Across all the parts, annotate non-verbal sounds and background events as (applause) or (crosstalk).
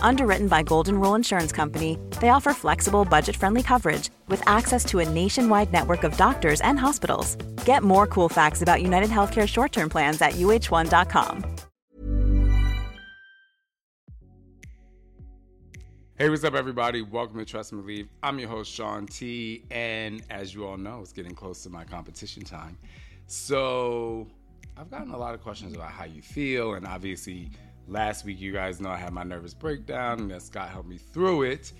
Underwritten by Golden Rule Insurance Company, they offer flexible, budget friendly coverage with access to a nationwide network of doctors and hospitals. Get more cool facts about United Healthcare short term plans at uhone.com. Hey, what's up, everybody? Welcome to Trust and Believe. I'm your host, Shaun T. And as you all know, it's getting close to my competition time. So I've gotten a lot of questions about how you feel. And obviously, last week, you guys know I had my nervous breakdown and that Scott helped me through it.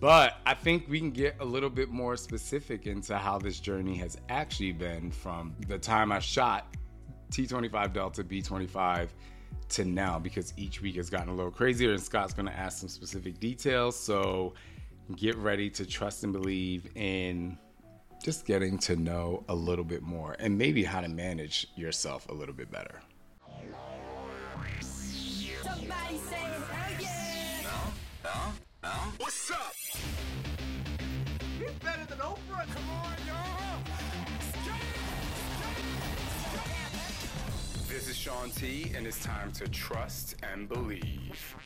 But I think we can get a little bit more specific into how this journey has actually been from the time I shot T25 Delta B25 to now because each week has gotten a little crazier and Scott's going to ask some specific details. So get ready to trust and believe in just getting to know a little bit more and maybe how to manage yourself a little bit better. Yeah! What's up? He's better than Oprah. Come on, y'all. This is Shaun T, and it's time to trust and believe.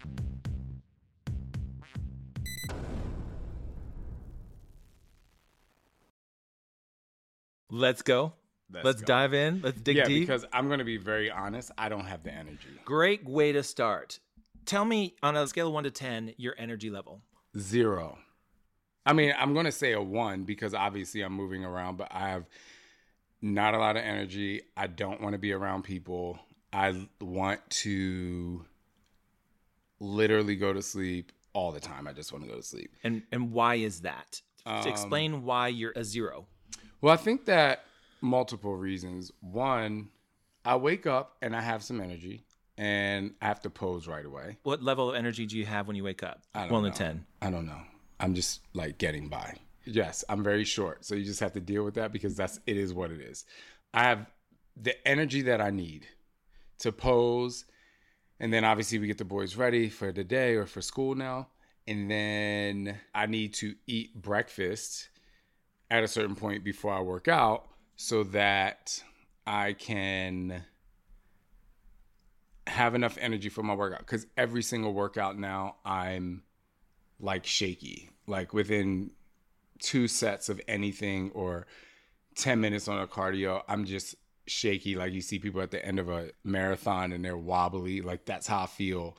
Let's go. Let's Let's, go. dive in. Let's dig yeah, deep. because I'm going to be very honest, I don't have the energy. Great way to start. Tell me on a scale of one to 10, your energy level. Zero. I mean, I'm going to say a one because obviously I'm moving around, but I have not a lot of energy. I don't want to be around people. I want to literally go to sleep all the time. I just want to go to sleep. And and why is that? Um, Explain why you're a zero. Well, I think that multiple reasons. One, I wake up and I have some energy and I have to pose right away. What level of energy do you have when you wake up? I don't One know. to 10. I don't know. I'm just like getting by. Yes, I'm very short. So you just have to deal with that because that's it is what it is. I have the energy that I need to pose. And then obviously we get the boys ready for the day or for school now. And then I need to eat breakfast at a certain point before I work out so that I can have enough energy for my workout because every single workout now I'm like shaky. Like within two sets of anything or 10 minutes on a cardio, I'm just shaky. Like you see people at the end of a marathon and they're wobbly. Like that's how I feel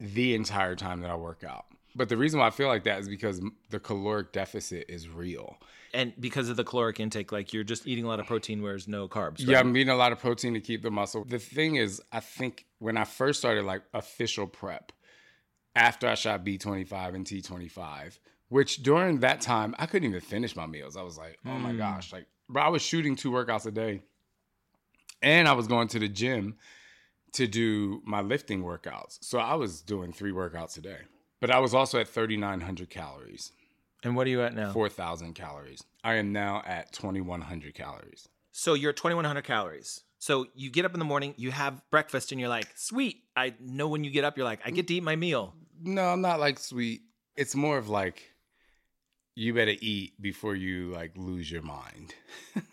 the entire time that I work out. But the reason why I feel like that is because the caloric deficit is real. And because of the caloric intake, like you're just eating a lot of protein where there's no carbs. Yeah. I'm eating a lot of protein to keep the muscle. The thing is, I think when I first started like official prep, after I shot B25 and T25, which during that time I couldn't even finish my meals. I was like, oh my hmm. gosh, like, bro, I was shooting two workouts a day, and I was going to the gym to do my lifting workouts. So I was doing three workouts a day, but I was also at 3,900 calories. And what are you at now? 4,000 calories. I am now at 2,100 calories. So you're at 2100 calories. So you get up in the morning, you have breakfast, and you're like, sweet. I know when you get up, you're like, I get to eat my meal. No, I'm not like sweet. It's more of like you better eat before you like lose your mind. (laughs)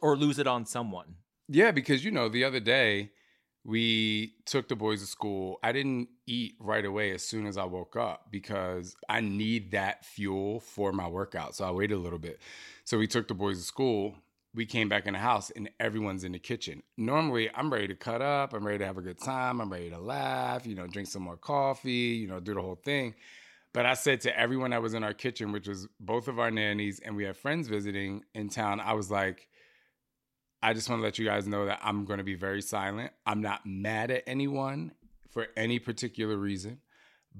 Or lose it on someone. yeah, because you know, the other day we took the boys to school. I didn't eat right away as soon as I woke up because I need that fuel for my workout. So I waited a little bit. So we took the boys to school. We came back in the house and everyone's in the kitchen. Normally, I'm ready to cut up. I'm ready to have a good time. I'm ready to laugh, you know, drink some more coffee, you know, do the whole thing. But I said to everyone that was in our kitchen, which was both of our nannies, and we had friends visiting in town, I was like, I just want to let you guys know that I'm going to be very silent. I'm not mad at anyone for any particular reason,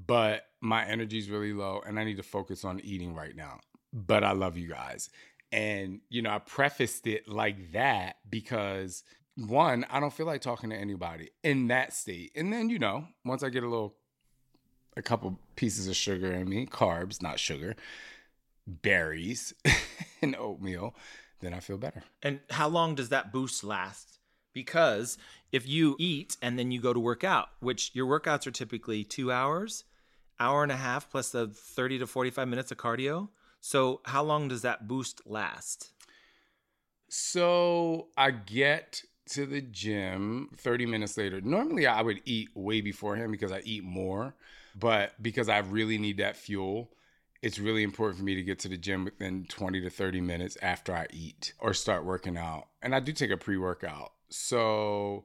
but my energy is really low and I need to focus on eating right now. But I love you guys. And, you know, I prefaced it like that because one, I don't feel like talking to anybody in that state. And then, you know, once I get a little, a couple pieces of sugar in me, carbs, not sugar, berries, (laughs) and oatmeal, then I feel better. And how long does that boost last? Because if you eat and then you go to work out, which your workouts are typically two hours, hour and a half plus the 30 to 45 minutes of cardio. So, how long does that boost last? So I get to the gym 30 minutes later. Normally I would eat way beforehand because I eat more, but because I really need that fuel, it's really important for me to get to the gym within 20 to 30 minutes after I eat or start working out. And I do take a pre-workout. So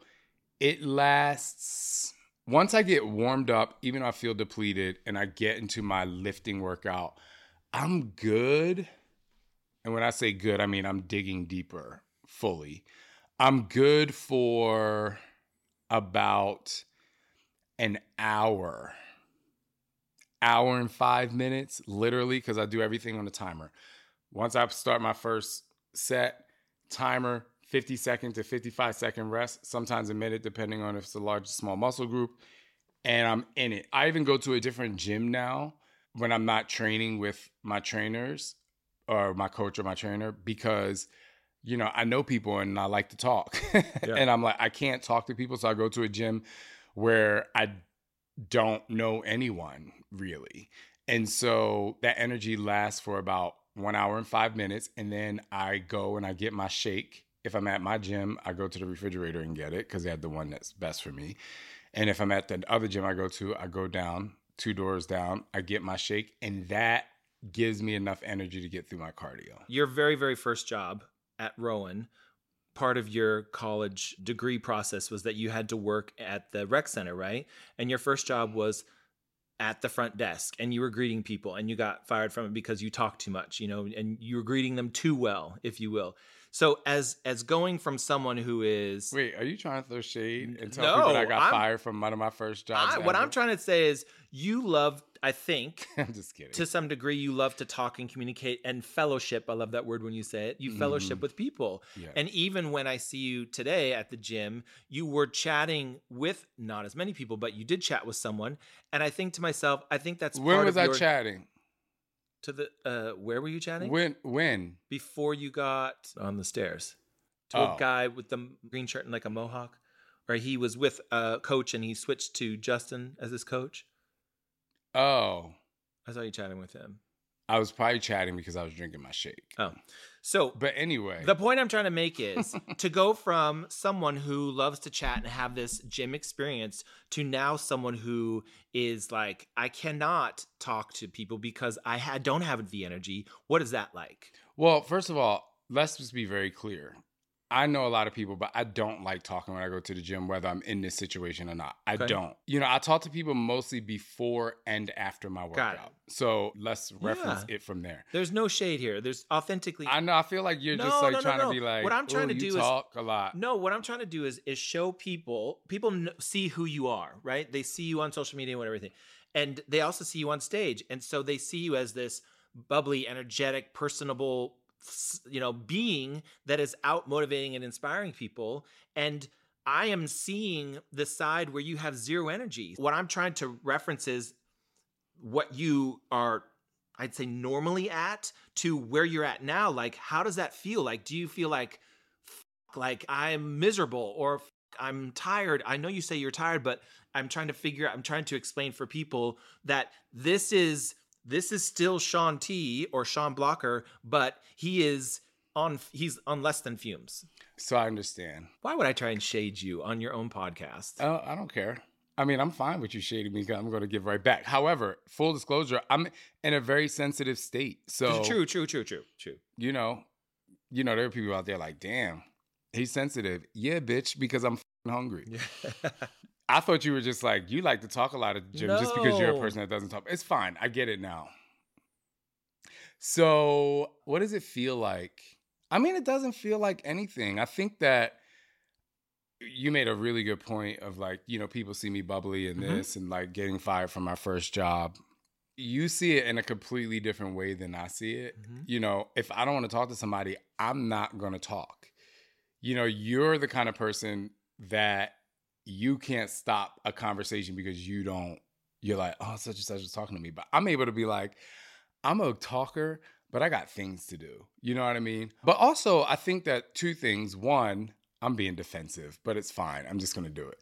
it lasts once I get warmed up, even though I feel depleted and I get into my lifting workout, I'm good. And when I say good, I mean I'm digging deeper fully. I'm good for about an hour, hour and five minutes, literally, because I do everything on the timer. Once I start my first set, timer, 50 second to 55 second rest, sometimes a minute, depending on if it's a large small muscle group. And I'm in it. I even go to a different gym now when I'm not training with my trainers or my coach or my trainer because you know I know people and I like to talk. (laughs) and I'm like I can't talk to people so I go to a gym where I don't know anyone really. And so that energy lasts for about 1 hour and 5 minutes and then I go and I get my shake. If I'm at my gym, I go to the refrigerator and get it cuz they had the one that's best for me. And if I'm at the other gym I go to, I go down two doors down, I get my shake, and that gives me enough energy to get through my cardio. Your very, very first job at Rowan, part of your college degree process was that you had to work at the rec center, right? And your first job mm-hmm. was at the front desk and you were greeting people and you got fired from it because you talked too much, you know, and you were greeting them too well, if you will. So as as going from someone who is Wait, are you trying to throw shade and tell No, people that I got I'm- fired from one of my first jobs? I, what I'm trying to say is you love, I think, (laughs) I'm just kidding. to some degree you love to talk and communicate and fellowship i love that word when you say it you mm-hmm. fellowship with people Yeah. and even when i see you today at the gym you were chatting with not as many people but you did chat with someone and i think to myself i think that's when was I your- chatting? To the uh where were you chatting When when? before you got on the stairs to a Oh. guy with the green shirt and like a mohawk or he was with a coach and he switched to justin as his coach Oh, i saw you chatting with him I was probably chatting because I was drinking my shake. oh so But anyway, The point I'm trying to make is (laughs) to go from someone who loves to chat and have this gym experience to now someone who is like, I cannot talk to people because I ha- don't have the energy. What is that like? well, first of all, let's just be very clear. I know a lot of people, but I don't like talking when I go to the gym, whether I'm in this situation or not. I Okay. don't. You know, I talk to people mostly before and after my workout. So let's reference Yeah. it from there. There's no shade here. There's authentically. I know. I feel like you're No, just like no, no, trying to be like. What I'm trying "Ooh, to do is- talk a lot. No, what I'm trying to do is is show people people see who you are, right? They see you on social media and everything, and they also see you on stage, and so they see you as this bubbly, energetic, personable, you know, being that is out motivating and inspiring people. And I am seeing the side where you have zero energy. What I'm trying to reference is what you are I'd say normally at to where you're at now. Like, how does that feel? Like, do you feel like like I'm miserable or I'm tired. I know you say you're tired, but I'm trying to figure out I'm trying to explain for people that this is this is still Shaun T or Shaun Blokker, but he is on he's on less than fumes. So I understand. Why would I try and shade you on your own podcast? Oh, I don't care. I mean, I'm fine with you shading me I'm going to give right back. However, full disclosure, I'm in a very sensitive state. So true, true, true, true, true. you know, you know, there are people out there like, damn, he's sensitive. Yeah, bitch, because I'm fing hungry. (laughs) I thought you were just like, you like to talk a lot of gym just because you're a person that doesn't talk. It's fine. I get it now. So, what does it feel like? I mean, it doesn't feel like anything. I think that you made a really good point of like, you know, people see me bubbly in Mhm. this and like getting fired from my first job. You see it in a completely different way than I see it. Mhm. You know, if I don't want to talk to somebody, I'm not going to talk. You know, you're the kind of person that you can't stop a conversation because you don't, you're like, oh, such and such is talking to me. But I'm able to be like, I'm a talker, but I got things to do. You know what I mean? But also, I think that two things. One, I'm being defensive, but it's fine. I'm just going to do it.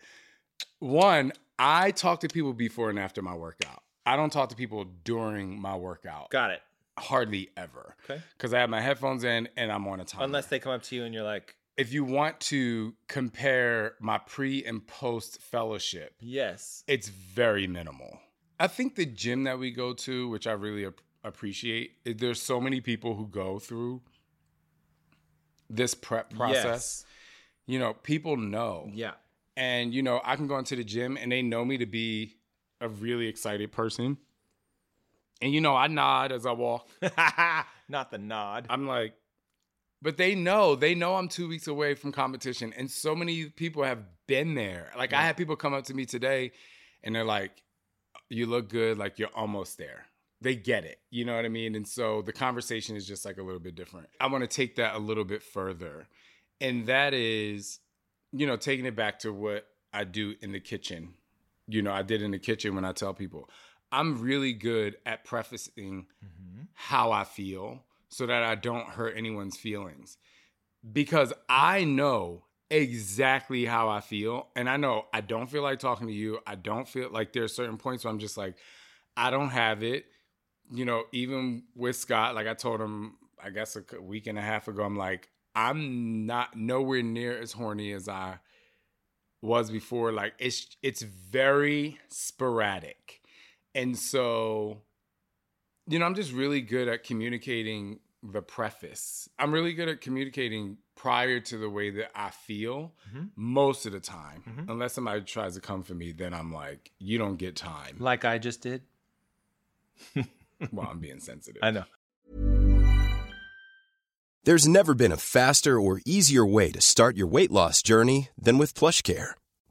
One, I talk to people before and after my workout. I don't talk to people during my workout. Got it. Hardly ever. Okay. Because I have my headphones in and I'm on a timer. Unless they come up to you and you're like, if you want to compare my pre and post fellowship, yes. it's very minimal. I think the gym that we go to, which I really ap- appreciate, there's so many people who go through this prep process. Yes. You know, people know. Yeah. And, you know, I can go into the gym and they know me to be a really excited person. And, you know, I nod as I walk. (laughs) Not the nod. I'm like, but they know, they know I'm two weeks away from competition. And so many people have been there. Like, I had people come up to me today and they're like, you look good, like you're almost there. They get it. You know what I mean? And so the conversation is just like a little bit different. I want to take that a little bit further. And that is, you know, taking it back to what I do in the kitchen. You know, I did in the kitchen when I tell people I'm really good at prefacing mm-hmm. how I feel so that I don't hurt anyone's feelings. Because I know exactly how I feel. And I know I don't feel like talking to you. I don't feel like there are certain points where I'm just like, I don't have it. You know, even with Scott, like I told him, I guess a week and a half ago, I'm like, I'm not nowhere near as horny as I was before. Like it's it's very sporadic. And so, you know, I'm just really good at communicating the preface. I'm really good at communicating prior to the way that I feel Mhm. most of the time. Mhm. Unless somebody tries to come for me, then I'm like, you don't get time. Like I just did. (laughs) well, I'm being sensitive. I know. There's never been a faster or easier way to start your weight loss journey than with PlushCare.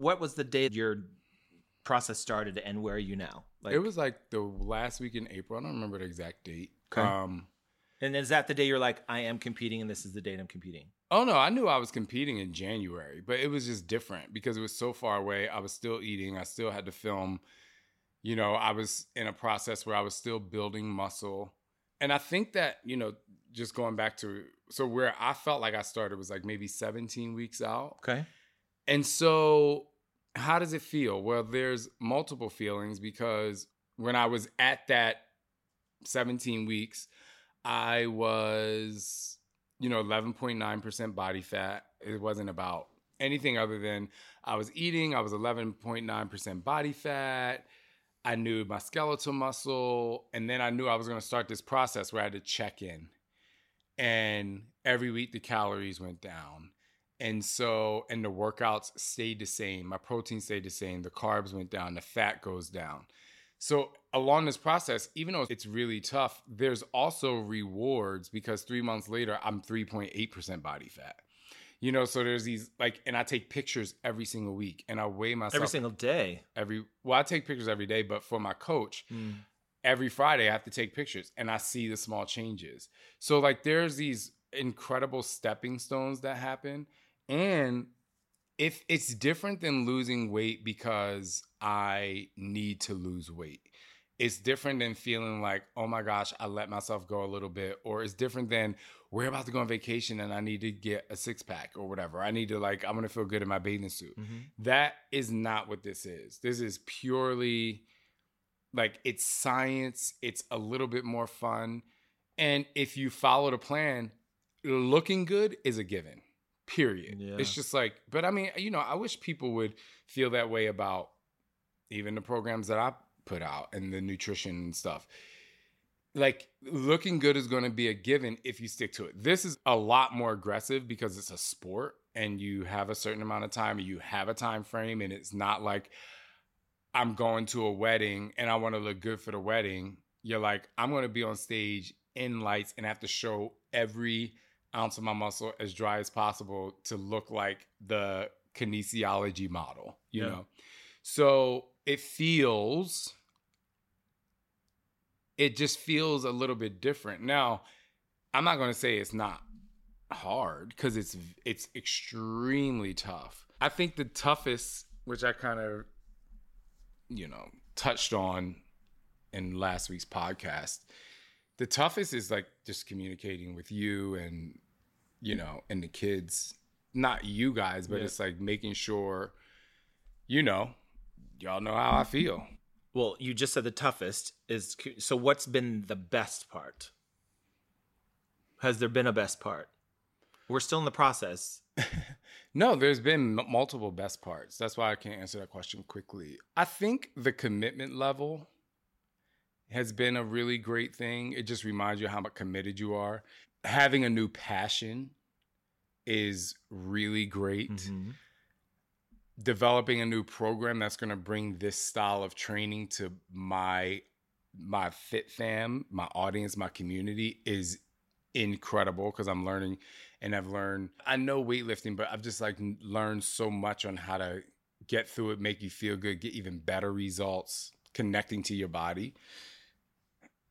what was the day your process started and where are you now? Like, it was like the last week in April. I don't remember the exact date. Okay. Um, and is that the day you're like, I am competing and this is the date I'm competing? Oh no, I knew I was competing in January, but it was just different because it was so far away. I was still eating. I still had to film. You know, I was in a process where I was still building muscle. And I think that, you know, just going back to so where I felt like I started was like maybe 17 weeks out. Okay. And so, how does it feel? Well, there's multiple feelings because when I was at that 17 weeks, I was, you know, 11.9% body fat. It wasn't about anything other than I was eating, I was 11.9% body fat. I knew my skeletal muscle, and then I knew I was going to start this process where I had to check in. And every week the calories went down. And so, and the workouts stayed the same. My protein stayed the same. The carbs went down. The fat goes down. So, along this process, even though it's really tough, there's also rewards because three months later, I'm 3.8% body fat. You know, so there's these like, and I take pictures every single week and I weigh myself Every single day. every well, I take pictures every day, but for my coach, hmm. every Friday I have to take pictures and I see the small changes. So like there's these incredible stepping stones that happen. And if it's different than losing weight because I need to lose weight. It's different than feeling like, oh my gosh, I let myself go a little bit. Or it's different than we're about to go on vacation and I need to get a six pack or whatever. I need to like, I'm gonna feel good in my bathing suit. Mm-hmm. That is not what this is. This is purely like it's science, it's a little bit more fun. And if you follow the plan, looking good is a given. Period. Yeah. It's just like, but I mean, you know, I wish people would feel that way about even the programs that I put out and the nutrition and stuff. Like looking good is going to be a given if you stick to it. This is a lot more aggressive because it's a sport and you have a certain amount of time you have a time frame and it's not like I'm going to a wedding and I want to look good for the wedding. You're like, I'm going to be on stage in lights and have to show every ounce of my muscle as dry as possible to look like the kinesiology model, you Yeah. know? So it feels, it just feels a little bit different. Now, I'm not going to say it's not hard because it's it's extremely tough. I think the toughest, which I kind of, you know, touched on in last week's podcast, the toughest is like just communicating with you and you mm. know and the kids not you guys but Yeah. it's like making sure you know y'all know how i feel Well, you just said the toughest is so what's been the best part? Has there been a best part? We're still in the process. (laughs) no there's been m- multiple best parts that's why i can't answer that question quickly i think the commitment level has been a really great thing. It just reminds you how much committed you are. Having a new passion is really great. Mhm. developing a new program that's going to bring this style of training to my my fit fam my audience my community is incredible because i'm learning and i've learned i know weightlifting but i've just like learned so much on how to get through it make you feel good get even better results connecting to your body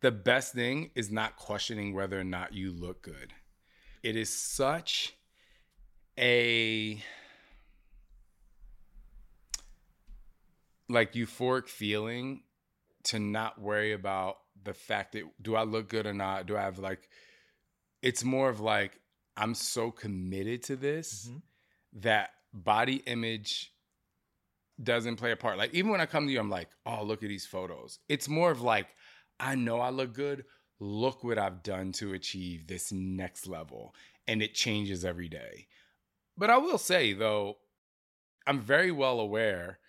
the best thing is not questioning whether or not you look good it is such a like euphoric feeling to not worry about the fact that do I look good or not? Do I have like it's more of like I'm so committed to this Mhm. that body image doesn't play a part. Like even when I come to you, I'm like, oh, look at these photos. It's more of like, I know I look good. Look what I've done to achieve this next level. And it changes every day. But I will say though, I'm very well aware.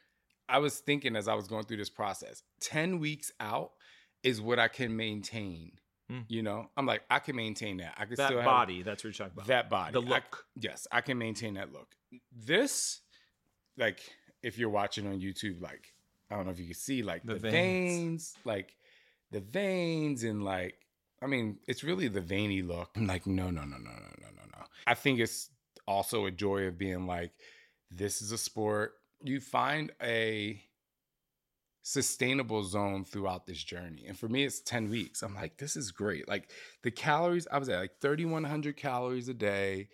I was thinking as I was going through this process, 10 weeks out is what I can maintain. Hmm. You know, I'm like, I can maintain that. I can That still have body, that's what you're talking about. that body. The I- look. yes, I can maintain that look. This, like, if you're watching on YouTube, like, I don't know if you can see, like, The the, veins. veins. like, the veins, and like, I mean, it's really the veiny look. I'm like, no, no, no, no, no, no, no, no. I think it's also a joy of being like, this is a sport. You find a sustainable zone throughout this journey. And for me, it's 10 weeks. I'm like, this is great. Like the calories, I was at like 3,100 calories a day.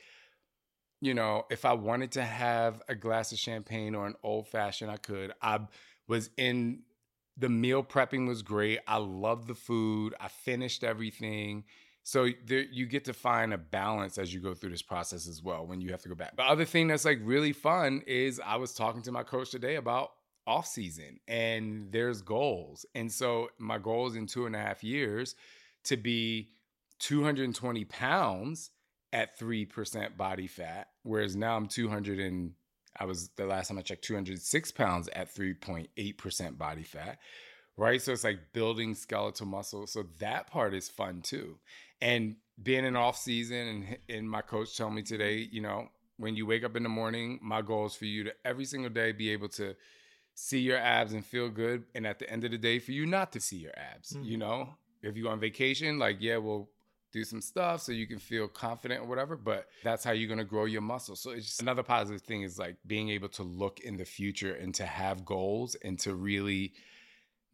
You know, if I wanted to have a glass of champagne or an old fashioned, I could. I was in the meal prepping was great. I love the food. I finished everything. So there, you get to find a balance as you go through this process as well when you have to go back. The other thing that's like really fun is I was talking to my coach today about off season and there's goals. And so my goal is in two and a half years to be 220 pounds at 3% body fat, whereas now I'm 200 and I was the last time I checked 206 pounds at 3.8% body fat. Right. So it's like building skeletal muscle. So that part is fun too. And being in off season and, and my coach told me today, you know, when you wake up in the morning, my goal is for you to every single day be able to see your abs and feel good. And at the end of the day, for you not to see your abs, Mm. you know, if you're on vacation, like, yeah, we'll do some stuff so you can feel confident or whatever, but that's how you're going to grow your muscle. So it's just another positive thing is like being able to look in the future and to have goals and to really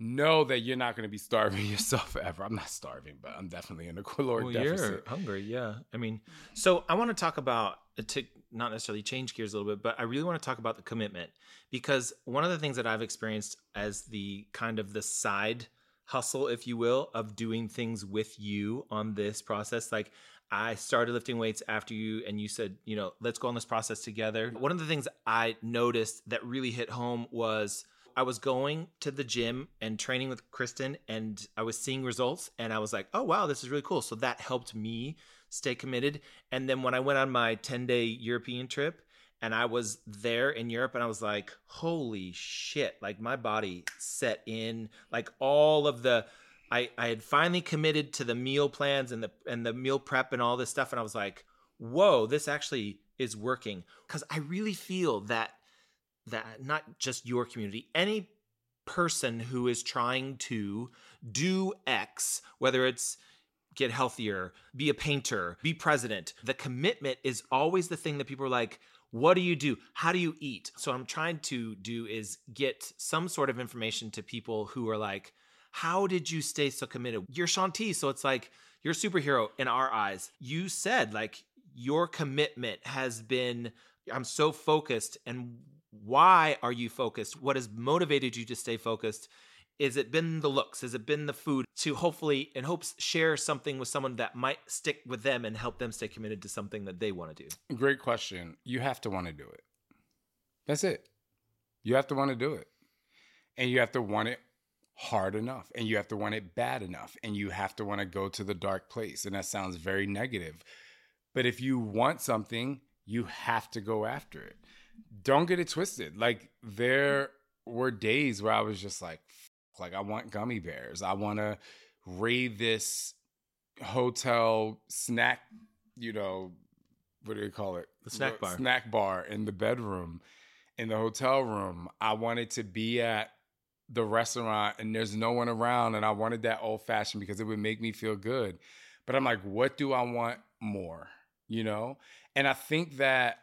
know that you're not going to be starving (laughs) yourself forever. I'm not starving, but I'm definitely in a (laughs) caloric well, deficit. you're hungry, yeah. I mean, so I want to talk about uh, to not necessarily change gears a little bit, but I really want to talk about the commitment because one of the things that I've experienced as the kind of the side hustle, if you will, of doing things with you on this process, like I started lifting weights after you, and you said, you know, let's go on this process together. One of the things I noticed that really hit home was I was going to the gym and training with Kristen, and I was seeing results, and I was like, oh, wow, this is really cool. So that helped me stay committed. And then when I went on my 10 day European trip and I was there in Europe and I was like, holy shit, like my body set in, like all of the. I, I had finally committed to the meal plans and the and the meal prep and all this stuff and I was like, whoa, this actually is working. Cause I really feel that that not just your community, any person who is trying to do X, whether it's get healthier, be a painter, be president, the commitment is always the thing that people are like, what do you do? How do you eat? So, I'm trying to do is get some sort of information to people who are like, how did you stay so committed? You're Shaun T, so it's like you're a superhero in our eyes. You said like your commitment has been, I'm so focused. And why are you focused? What has motivated you to stay focused? Is it been the looks? Has it been the food? To hopefully, in hopes, share something with someone that might stick with them and help them stay committed to something that they want to do. Great question. You have to want to do it. That's it. You have to want to do it. And you have to want it hard enough. And you have to want it bad enough. And you have to want to go to the dark place. And that sounds very negative. But if you want something, you have to go after it. Don't get it twisted. Like, there were days where I was just like, like I want gummy bears. I want to raid this hotel snack, you know, what do you call it? The snack bar. Snack bar in the bedroom, in the hotel room. I wanted to be at the restaurant and there's no one around and I wanted that old fashioned because it would make me feel good. But I'm like, what do I want more? You know? And I think that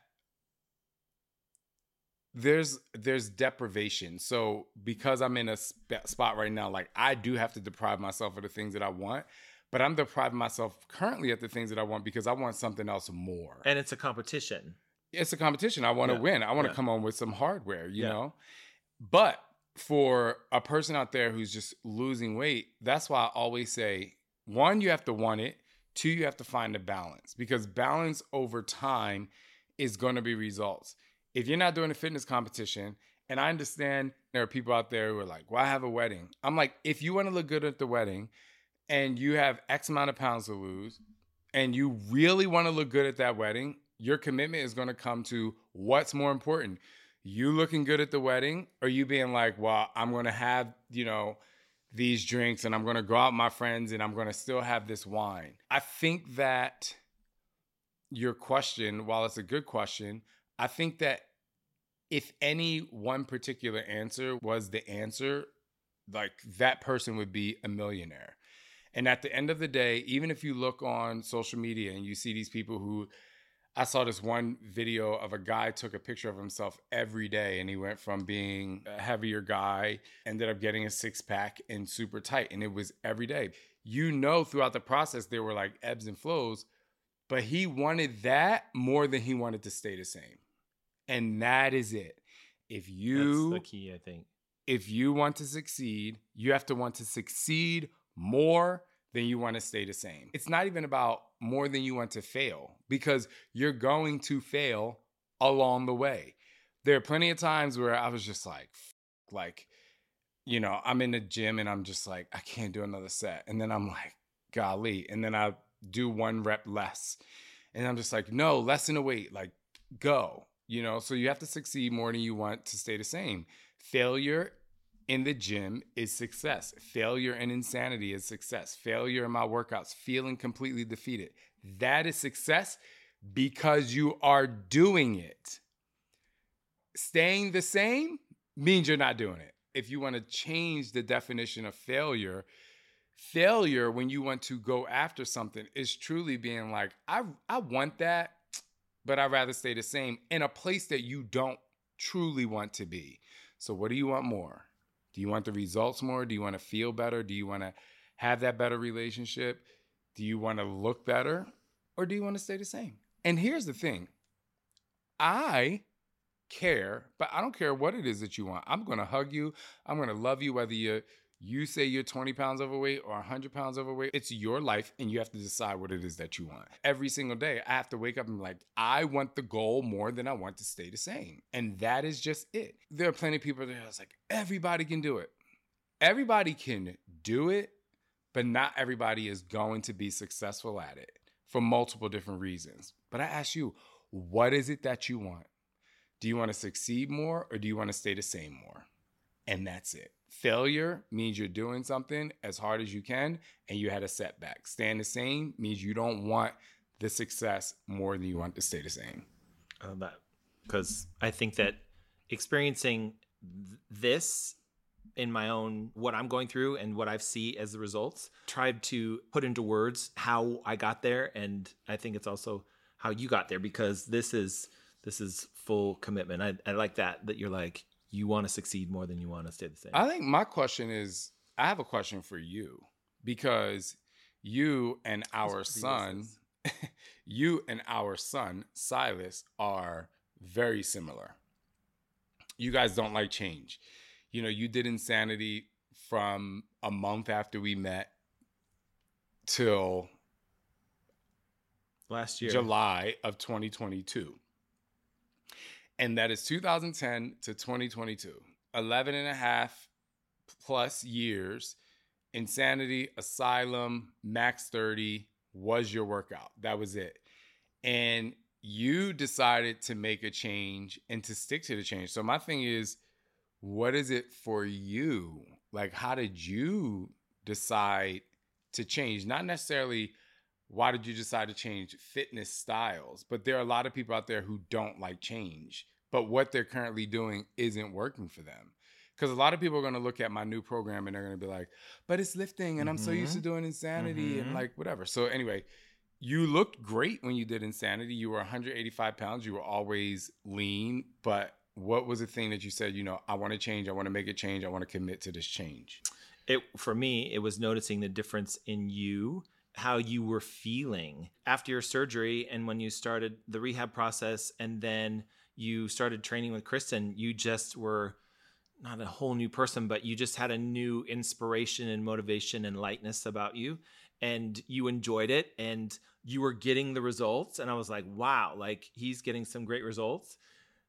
there's there's deprivation. So because I'm in a sp- spot right now, like I do have to deprive myself of the things that I want, but I'm depriving myself currently of the things that I want because I want something else more. And it's a competition. It's a competition. I want to Yeah. win. I want to Yeah. come on with some hardware, you Yeah. know. But for a person out there who's just losing weight, that's why I always say one, you have to want it. Two, you have to find a balance because balance over time is going to be results. If you're not doing a fitness competition, and I understand there are people out there who are like, well, I have a wedding. I'm like, if you want to look good at the wedding and you have X amount of pounds to lose, and you really want to look good at that wedding, your commitment is going to come to what's more important. You looking good at the wedding, or you being like, well, I'm going to have, you know, these drinks and I'm going to go out with my friends and I'm going to still have this wine. I think that your question, while it's a good question, I think that if any one particular answer was the answer, like that person would be a millionaire. And at the end of the day, even if you look on social media and you see these people who I saw this one video of a guy took a picture of himself every day and he went from being a heavier guy, ended up getting a six pack and super tight. And it was every day. You know, throughout the process, there were like ebbs and flows, but he wanted that more than he wanted to stay the same. And that is it. If you That's the key, I think. if you want to succeed, you have to want to succeed more than you want to stay the same. It's not even about more than you want to fail because you're going to fail along the way. There are plenty of times where I was just like, like, you know, I'm in the gym and I'm just like, I can't do another set. And then I'm like, golly. And then I do one rep less. And I'm just like, no, less lessen the weight, like, go. You know, so you have to succeed more than you want to stay the same. Failure in the gym is success. Failure and insanity is success. Failure in my workouts, feeling completely defeated. That is success because you are doing it. Staying the same means you're not doing it. If you want to change the definition of failure, failure when you want to go after something is truly being like, I I want that, but I'd rather stay the same in a place that you don't truly want to be. So what do you want more? Do you want the results more? Do you want to feel better? Do you want to have that better relationship? Do you want to look better? Or do you want to stay the same? And here's the thing. I care, but I don't care what it is that you want. I'm going to hug you. I'm going to love you whether you you say you're 20 pounds overweight or 100 pounds overweight. It's your life and you have to decide what it is that you want. Every single day, I have to wake up and be like, I want the goal more than I want to stay the same. And that is just it. There are plenty of people that are like, everybody can do it. Everybody can do it, but not everybody is going to be successful at it. for multiple different reasons. But I ask you, what is it that you want? Do you want to succeed more or do you want to stay the same more? And that's it. Failure means you're doing something as hard as you can and you had a setback. Staying the same means you don't want the success more than you want to stay the same. That because I think that experiencing th- this in my own what I'm going through and what I've see as the results, tried to put into words how I got there, and I think it's also how you got there because this is this is full commitment. I, I like that that you're like you want to succeed more than you want to stay the same. I think my question is I have a question for you because you and our son, (laughs) you and our son, Silas, are very similar. You guys don't like change. You know, you did insanity from a month after we met till Last year, July of 2022. And that is 2010 to 2022. 11 and a half plus years. Insanity, Asylum, Max 30 was your workout. That was it. And you decided to make a change and to stick to the change. So, my thing is, what is it for you? Like, how did you decide to change? Not necessarily why did you decide to change fitness styles? But there are a lot of people out there who don't like change, but what they're currently doing isn't working for them. Because a lot of people are going to look at my new program and they're going to be like, but it's lifting and I'm so used to doing insanity and Mhm. like whatever. So, anyway, you looked great when you did insanity. You were 185 pounds. You were always lean. But what was the thing that you said, you know, I want to change. I want to make a change. I want to commit to this change? it for me it was noticing the difference in you how you were feeling after your surgery and when you started the rehab process and then you started training with kristen you just were not a whole new person but you just had a new inspiration and motivation and lightness about you and you enjoyed it and you were getting the results and i was like wow like he's getting some great results.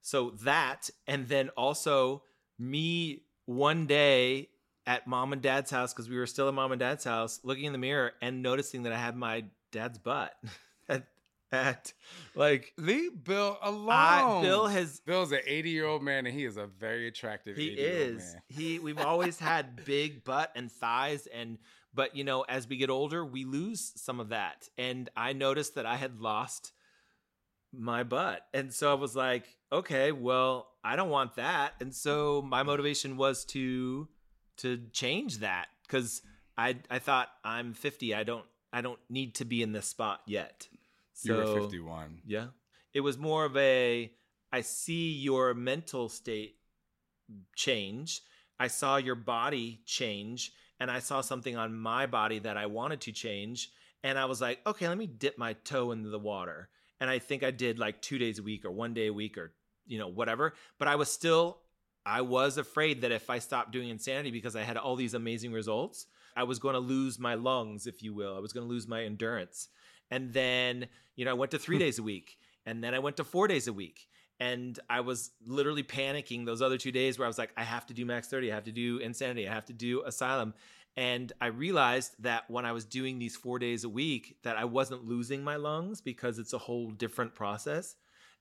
So that and then also me one day at mom and dad's house because we were still at mom and dad's house looking in the mirror and noticing that i had my dad's butt. (laughs) At, at like Leave Bill alone. I, bill has Bill's an 80 year old man and he is a very attractive he 80 year old is. man. he we've always had (laughs) big butt and thighs and but you know as we get older we lose some of that. And i noticed that i had lost my butt. And so i was like okay well i don't want that. And so my motivation was to to change that because i i thought i'm 50 i don't i don't need to be in this spot yet You were So- 51. yeah. It was more of a I see your mental state change. I saw your body change and I saw something on my body that I wanted to change and I was like, "Okay, let me dip my toe into the water." And I think I did like 2 days a week or 1 day a week or you know, whatever, but I was still I was afraid that if I stopped doing insanity because I had all these amazing results, I was going to lose my lungs, if you will. I was going to lose my endurance. And then, you know, I went to three hmm. days a week. And then I went to four days a week. And I was literally panicking those other two days where I was like, I have to do max 30, I have to do insanity, I have to do asylum. And I realized that when I was doing these four days a week, that I wasn't losing my lungs because it's a whole different process.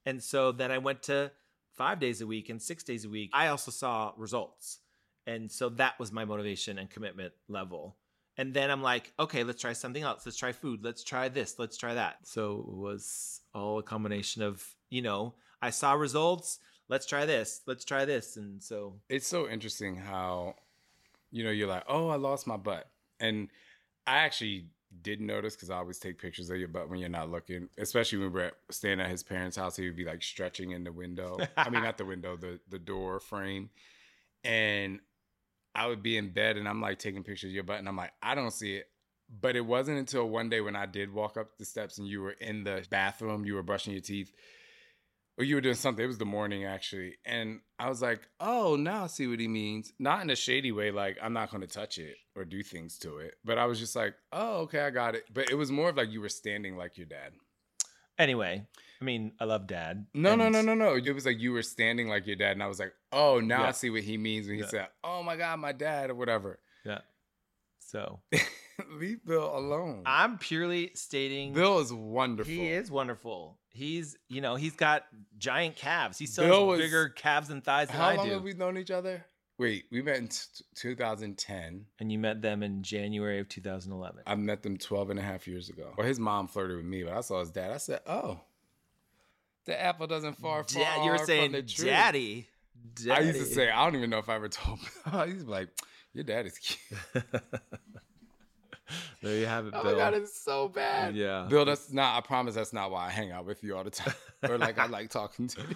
And so then I went to five days a week and six days a week. I also saw results. And so that was my motivation and commitment level. And then I'm like, okay, let's try something else. Let's try food. Let's try this. Let's try that. So it was all a combination of, you know, I saw results. Let's try this. Let's try this. And so It's so interesting how, you know, you're like, oh, I lost my butt. And I actually did notice because I always take pictures of your butt when you're not looking, especially when we're staying at his parents' house. He would be like stretching in the window. I mean, not the window, the, the door frame. And I would be in bed and I'm like taking pictures of your butt and I'm like, I don't see it. But it wasn't until one day when I did walk up the steps and you were in the bathroom, you were brushing your teeth, or you were doing something. It was the morning actually. And I was like, oh, now I see what he means. Not in a shady way, like I'm not going to touch it or do things to it. But I was just like, oh, okay, I got it. But it was more of like you were standing like your dad. anyway, I mean, I love dad. No, no, And- no, no, no. It was like you were standing like your dad. And I was like, oh, now I see what he means when he Yeah. said, oh my God, my dad or whatever. Yeah. So (laughs) Leave Bill alone. I'm purely stating Bill is wonderful. he is wonderful. He's you know he's got giant calves. He still Bill has was- bigger calves and thighs than How I long do. have we known each other? Wait, we met in t- 2010. and you met them in January of 2011. I met them 12 and a half years ago. Well, his mom flirted with me, but I saw his dad. I said, oh, the apple doesn't fall far Dad, you were from saying the tree. daddy. I used to say, I don't even know if I ever told I used to be like, your dad is cute. (laughs) (laughs) there you have it, oh Bill. Oh Bill. my God, it's so bad. Yeah. Bill, that's not, I promise that's not why I hang out with you all the time. or like I like talking to you.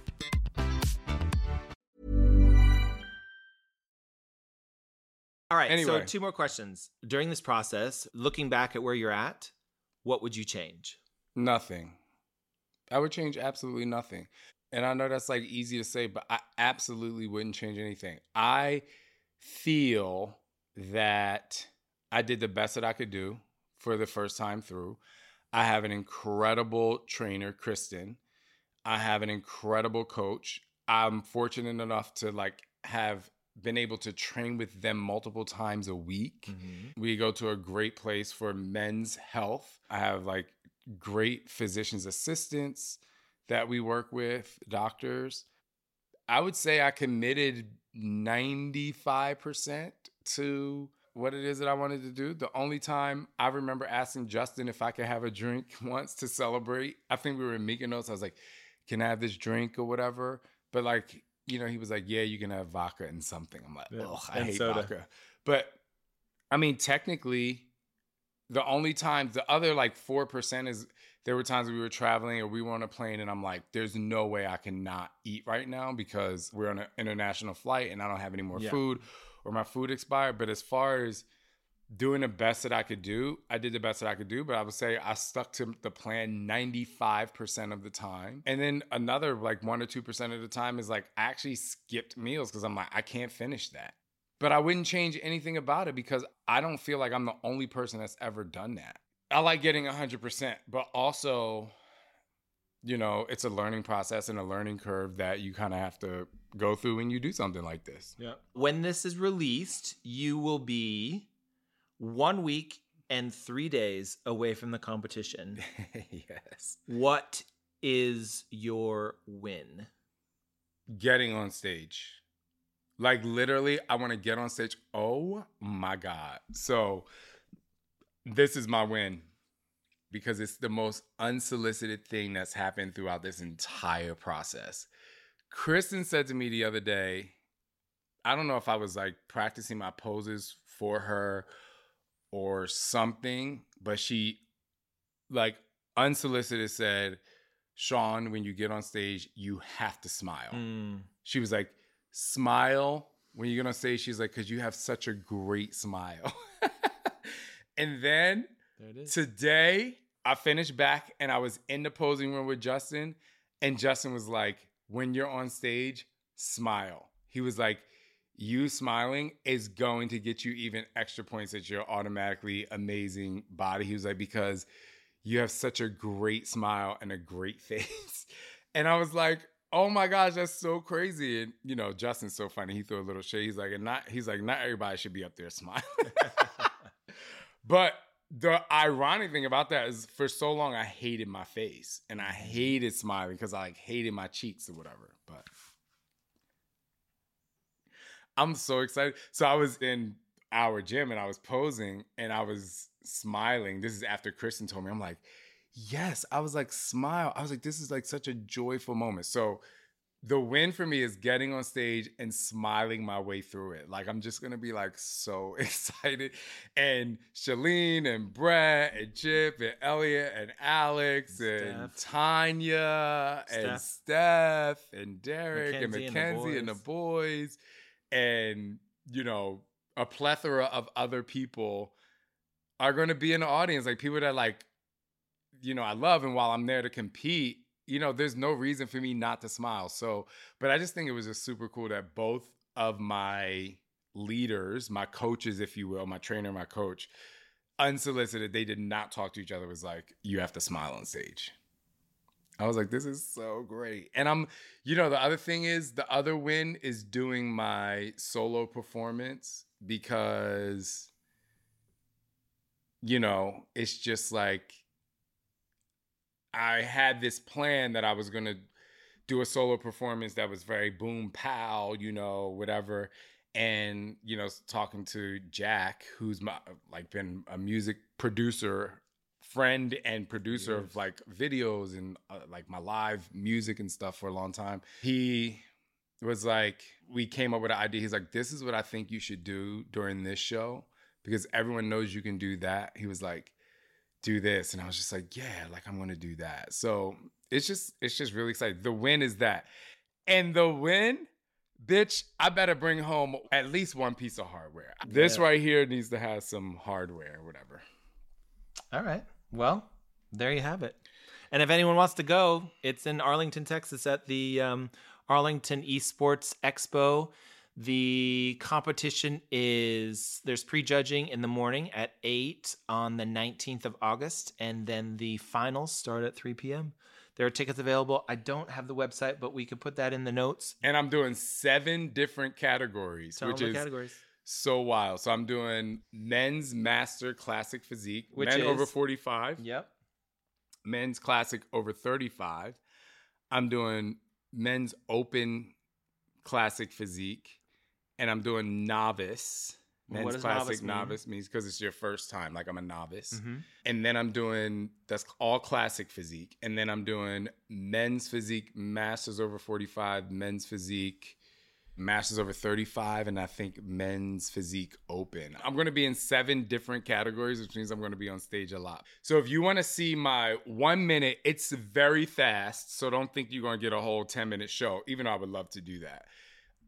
All right. Anyway. So two more questions. During this process, looking back at where you're at, what would you change? Nothing. I would change absolutely nothing. And I know that's like easy to say, but I absolutely wouldn't change anything. I feel that I did the best that I could do for the first time through. I have an incredible trainer, Kristen. I have an incredible coach. I'm fortunate enough to like have been able to train with them multiple times a week. Mm-hmm. We go to a great place for men's health. I have like great physician's assistants that we work with, doctors. I would say I committed 95% to what it is that I wanted to do. The only time I remember asking Justin if I could have a drink (laughs) once to celebrate, I think we were in Mykonos. I was like, can I have this drink or whatever? But like, you know, he was like, yeah, you can have vodka and something. I'm like, Yeah, ugh, I and hate soda. vodka. But I mean, technically, the only times, the other like 4% is there were times we were traveling or we were on a plane and I'm like, there's no way I cannot eat right now because we're on an international flight and I don't have any more Yeah. food or my food expired. But as far as doing the best that I could do, I did the best that I could do. But I would say I stuck to the plan 95% of the time. And then another like one or 2% of the time is like I actually skipped meals because I'm like, I can't finish that. But I wouldn't change anything about it because I don't feel like I'm the only person that's ever done that. I like getting 100%, but also, you know, it's a learning process and a learning curve that you kind of have to go through when you do something like this. Yeah. When this is released, you will be one week and three days away from the competition. (laughs) yes. What is your win? Getting on stage. Like literally, I want to get on stage. Oh my God. So this is my win because it's the most unsolicited thing that's happened throughout this entire process. Kristen said to me the other day, I don't know if I was like practicing my poses for her or something, but she like unsolicited said, Shaun, when you get on stage, you have to smile. Mm. She was like, smile when you get on stage. She's like, because you have such a great smile. (laughs) and then There it is. today, I finished back and I was in the posing room with Justin, and Justin was like, when you're on stage, smile. He was like, you smiling is going to get you even extra points at your automatically amazing body. He was like, because you have such a great smile and a great (laughs) face. And I was like, oh my gosh, that's so crazy. And you know, Justin's so funny. He threw a little shade. He's like, and not he's like, not everybody should be up there smiling. (laughs) but the ironic thing about that is for so long I hated my face and I mm-hmm. hated smiling because I like hated my cheeks or whatever. But I'm so excited. So I was in our gym and I was posing and I was smiling. This is after Kristen told me. I'm like, yes. I was like, smile. I was like, this is like such a joyful moment. So the win for me is getting on stage and smiling my way through it. Like I'm just gonna be like so (laughs) excited. And Shalene and Brett and Chip and Elliot and Alex and Tanya and Steph and Derek and Mackenzie and the Mackenzie and the boys and you know a plethora of other people are going to be in the audience like people that like you know I love and while I'm there to compete you know there's no reason for me not to smile. So but I just think it was just super cool that both of my leaders my coaches if you will my trainer my coach unsolicited they did not talk to each other it was like you have to smile on stage I was like, this is so great. And I'm, you know, the other thing is the other win is doing my solo performance because, you know, it's just like I had this plan that I was going to do a solo performance that was very boom pow, you know, whatever. And, you know, talking to Jack, who's my, like been a music producer friend and producer of like videos and uh, like my live music and stuff for a long time. He was like, we came up with an idea. He's like, this is what I think you should do during this show because everyone knows you can do that. He was like, do this. And I was just like, yeah, like I'm gonna do that. So it's just, it's just really exciting. The win is that. And the win, bitch, I better bring home at least one piece of hardware. This right here needs to have some hardware or whatever. All right. Well, there you have it. And if anyone wants to go, it's in Arlington, Texas at the um, Arlington Esports Expo. The competition is there's prejudging in the morning at 8 on the 19th of August, and then the finals start at 3 p.m. There are tickets available. I don't have the website, but we could put that in the notes. And I'm doing seven different categories, Tell which them the is categories. So wild. So I'm doing men's master classic physique, Which men over 45, Yep. men's classic over 35. I'm doing men's open classic physique, and I'm doing novice. What Men's does classic novice mean? novice means because it's your first time, like I'm a novice. Mhm. And then I'm doing that's all classic physique. And then I'm doing men's physique, masters over 45, men's physique, masters over 35, and I think men's physique open. I'm gonna be in seven different categories, which means I'm gonna be on stage a lot. So if you wanna see my one minute, it's very fast. So don't think you're gonna get a whole 10 minute show, even though I would love to do that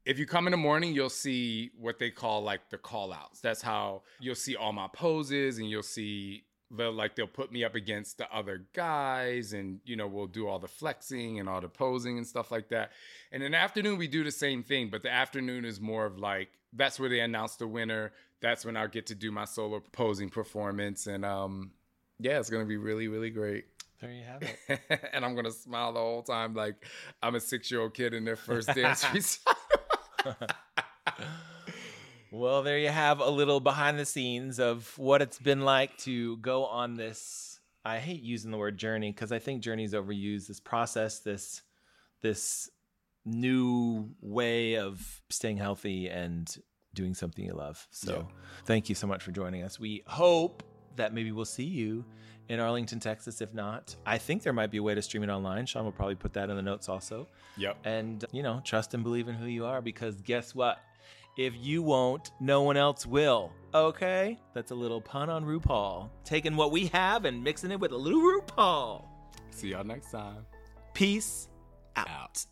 if you come in the morning, you'll see what they call like the call outs. That's how you'll see all my poses and you'll see they'll like they'll put me up against the other guys and you know we'll do all the flexing and all the posing and stuff like that. And in the afternoon we do the same thing, but the afternoon is more of like that's where they announce the winner. That's when I'll get to do my solo posing performance and um yeah, it's gonna be really, really great. There you have it. (laughs) and I'm gonna smile the whole time like I'm a six year old kid in their first (laughs) dance recital. (laughs) Well, there you have a little behind the scenes of what it's been like to go on this. I hate using the word journey because I think journey is overused. This process, this this new way of staying healthy and doing something you love. So, thank you so much for joining us. We hope that maybe we'll see you in Arlington, Texas. If not, I think there might be a way to stream it online. Shaun will probably put that in the notes also. Yep. And, you know, trust and believe in who you are because guess what? If you won't, no one else will. Okay? That's a little pun on RuPaul. Taking what we have and mixing it with a little RuPaul. See y'all next time. Peace Out.